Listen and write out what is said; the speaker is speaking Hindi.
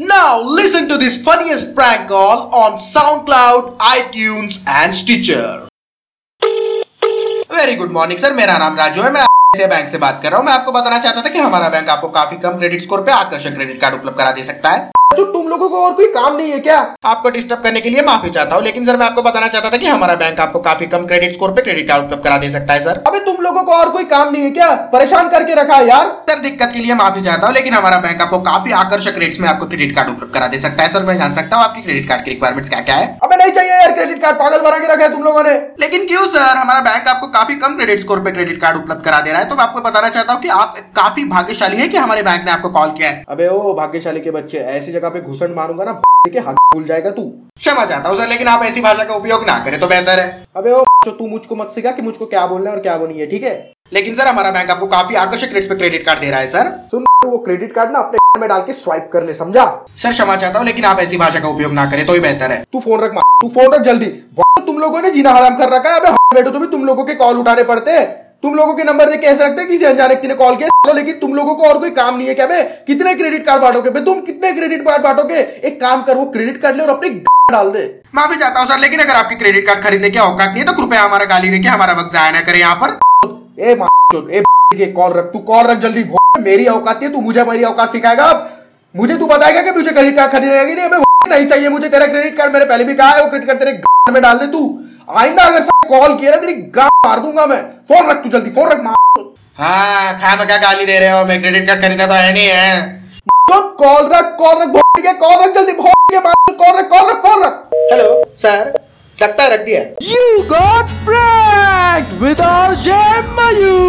Now listen to this funniest prank call on SoundCloud, iTunes and Stitcher. Very good morning sir मेरा नाम राजू है। मैं से बैंक से बात कर रहा हूँ। मैं आपको बताना चाहता था कि हमारा बैंक आपको काफ़ी कम क्रेडिट स्कोर पे आकर्षक क्रेडिट कार्ड उपलब्ध करा दे सकता है। जो तुम लोगों को और कोई काम नहीं है क्या? आपको डिस्टर्ब करने के लिए माफ़ी चाहता हूँ लेकिन सर मैं आपको बताना चाहता था कि हमारा बैंक आपको काफ़ी कम क्रेडिट स्कोर पे क्रेडिट कार्ड उपलब्ध करा दे सकता है सर। अभी तुम लोगों को और कोई काम नहीं है क्या? परेशान करके रखा है यार। सर दिक्कत के लिए माफ़ी चाहता हूँ लेकिन हमारा बैंक आपको काफ़ी आकर्षक रेट्स में आपको क्रेडिट कार्ड उपलब्ध करा दे सकता है सर। मैं जान सकता हूँ आपकी क्रेडिट कार्ड की रिक्वायरमेंट क्या क्या है नहीं चाहिए यार क्रेडिट कार्ड पागल बना के रखा है तुम लोगों ने। लेकिन क्यों सर हमारा बैंक आपको काफ़ी कम क्रेडिट स्कोर पे क्रेडिट कार्ड उपलब्ध करा दे रहा है। तो मैं आपको बताना चाहता हूँ कि आप काफ़ी भाग्यशाली है कि हमारे बैंक ने आपको कॉल किया है। अबे ओ भाग्यशाली के बच्चे ऐसी जगह पे घुसन मारूँगा ना के हाथ भूल जाएगा तू। क्षमा चाहता हूँ सर लेकिन आप ऐसी भाषा का उपयोग ना करें तो बेहतर है। अबे ओ तू मुझको मत सिखा कि मुझको क्या बोलना है और क्या बोलनी है ठीक है? लेकिन सर हमारा बैंक आपको काफ़ी आकर्षक रेट्स पे क्रेडिट कार्ड दे रहा है सर सुन वो क्रेडिट कार्ड ना अपने में डाल के स्वाइप कर ले समझा? सर क्षमा चाहता हूँ लेकिन आप ऐसी भाषा का उपयोग ना करें तो ही बेहतर है। तू फ़ोन रख तू फ़ोन रख जल्दी। तुम लोगों ने जीना हराम कर रखा है अबे बैठो तो भी तुम लोगों के कॉल उठाने पड़ते हैं। तुम लोगों के नंबर से कैसे रखते किसी अनजाने ने कॉल किया लेकिन तुम लोगों को और कोई काम नहीं है क्या बे? कितने क्रेडिट कार्ड बांटोगे बे? तुम कितने क्रेडिट कार्ड बांटोगे? एक काम कर वो क्रेडिट कार्ड ले और अपनी डाल दे। माफ़ी चाहता हूँ सर लेकिन अगर आपकी क्रेडिट कार्ड खरीदने की औकात नहीं है तो कृपया हमारा गाली देके हमारा वक्त जाया ना करें यहाँ पर। ए ए कॉल रख तू कॉल रख जल्दी मेरी औकात है तू मुझे मेरी औकात सिखाएगा। अब मुझे तू बताएगा कि मुझे क्रेडिट कार्ड खरीदेगा कि नहीं नहीं चाहिए मुझे तेरा क्रेडिट कार्ड मैंने पहले भी कहा है वो क्रेडिट कार्ड तेरे में डाल दे तू। आइंदा अगर कॉल किया ना तेरी गा मार दूँगा मैं। फ़ोन रख तू जल्दी फ़ोन रख मार। हाँ खा मैं क्या गाली दे रहे हो मैं क्रेडिट कार्ड खरीदा तो है नहीं है। तो कॉल रख कॉल रख कॉल रख जल्दी कॉल रख कॉल रख कॉल रख। हेलो सर लगता है रख दिया you got pranked with RJ Mayur